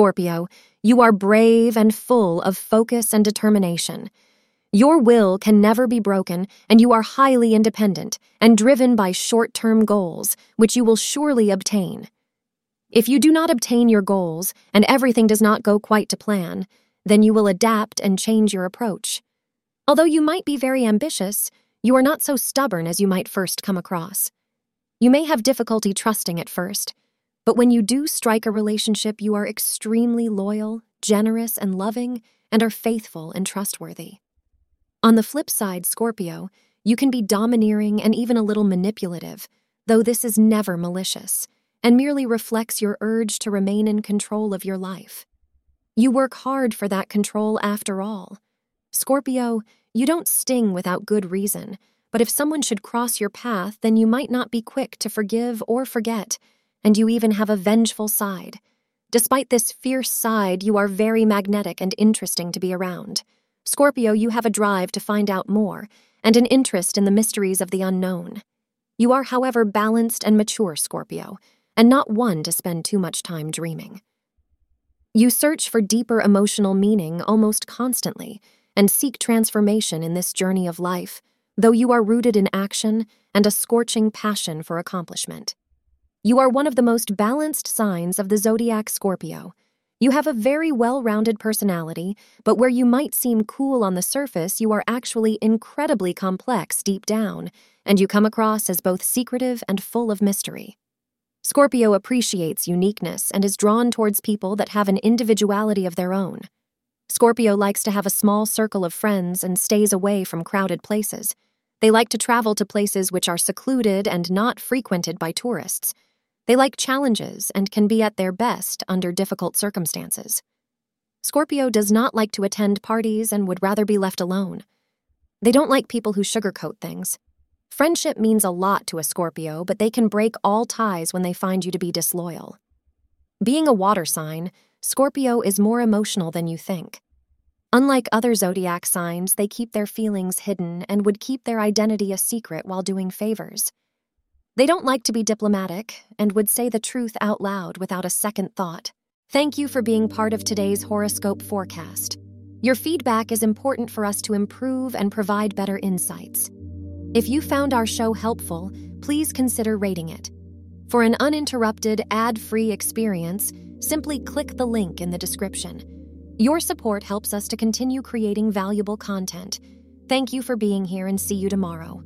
Scorpio, you are brave and full of focus and determination. Your will can never be broken, and you are highly independent and driven by short term goals, which you will surely obtain. If you do not obtain your goals and everything does not go quite to plan, then you will adapt and change your approach. Although you might be very ambitious, you are not so stubborn as you might first come across. You may have difficulty trusting at first, but when you do strike a relationship, you are extremely loyal, generous, and loving, and are faithful and trustworthy. On the flip side, Scorpio, you can be domineering and even a little manipulative, though this is never malicious, and merely reflects your urge to remain in control of your life. You work hard for that control after all. Scorpio, you don't sting without good reason, but if someone should cross your path, then you might not be quick to forgive or forget, and you even have a vengeful side. Despite this fierce side, you are very magnetic and interesting to be around. Scorpio, you have a drive to find out more and an interest in the mysteries of the unknown. You are, however, balanced and mature, Scorpio, and not one to spend too much time dreaming. You search for deeper emotional meaning almost constantly and seek transformation in this journey of life, though you are rooted in action and a scorching passion for accomplishment. You are one of the most balanced signs of the zodiac Scorpio you have a very well rounded personality, but where you might seem cool on the surface, you are actually incredibly complex deep down, and you come across as both secretive and full of mystery. Scorpio appreciates uniqueness and is drawn towards people that have an individuality of their own. Scorpio likes to have a small circle of friends and stays away from crowded places. They like to travel to places which are secluded and not frequented by tourists they like challenges and can be at their best under difficult circumstances. Scorpio does not like to attend parties and would rather be left alone. They don't like people who sugarcoat things. Friendship means a lot to a Scorpio, but they can break all ties when they find you to be disloyal. Being a water sign, Scorpio is more emotional than you think. Unlike other zodiac signs, they keep their feelings hidden and would keep their identity a secret while doing favors. They don't like to be diplomatic and would say the truth out loud without a second thought. Thank you for being part of today's horoscope forecast. Your feedback is important for us to improve and provide better insights. If you found our show helpful, please consider rating it. For an uninterrupted, ad free experience, simply click the link in the description. Your support helps us to continue creating valuable content. Thank you for being here and see you tomorrow.